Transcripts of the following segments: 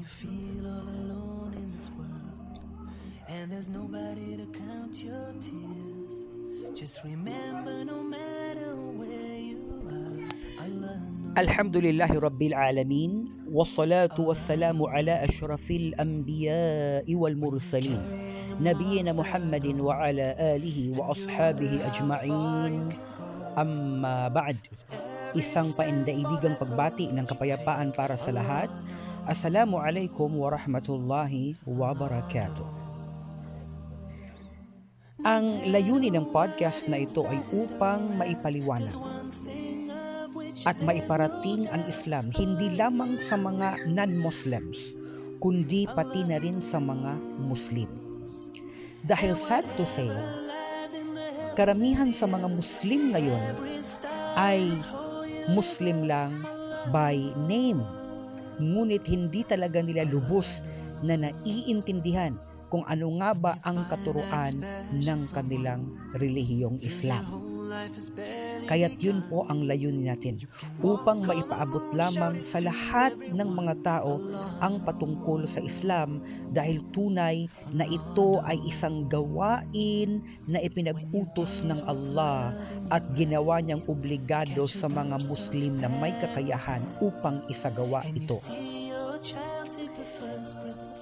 you feel all alone in this world and there's nobody to count your tears, just remember no matter where you are, Allah. الحمد لله رب العالمين والصلاة والسلام على أشرف الأنبياء والمرسلين نبينا محمد وعلى آله وأصحابه أجمعين أما بعد isang paindaibigang pagbati ng kapayapaan para sa lahat. Assalamu alaikum warahmatullahi wabarakatuh. Ang layunin ng podcast na ito ay upang maipaliwanag at maiparating ang Islam hindi lamang sa mga non-Muslims, kundi pati na rin sa mga Muslim. Dahil sad to say, karamihan sa mga Muslim ngayon ay Muslim lang by name. Ngunit hindi talaga nila lubos na naiintindihan kung ano nga ba ang katuruan ng kanilang relihiyong Islam. Kaya't yun po ang layunin natin upang maipaabot lamang sa lahat ng mga tao ang patungkol sa Islam dahil tunay na ito ay isang gawain na ipinag-utos ng Allah at ginawa niyang obligado sa mga Muslim na may kakayahan upang isagawa ito.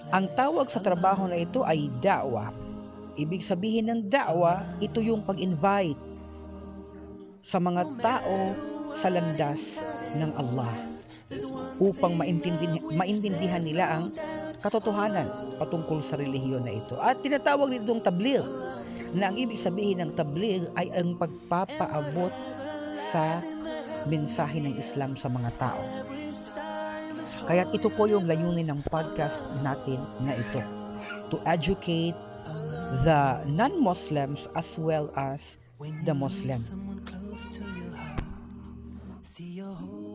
Ang tawag sa trabaho na ito ay da'wa. Ibig sabihin ng da'wa, ito yung pag-invite sa mga tao sa landas ng Allah upang maintindihan, nila ang katotohanan patungkol sa relihiyon na ito. At tinatawag nitong tabligh na ang ibig sabihin ng tabligh ay ang pagpapaabot sa mensahe ng Islam sa mga tao. Kaya ito po yung layunin ng podcast natin na ito. To educate the non-Muslims as well as the Muslim. close to your heart. See your whole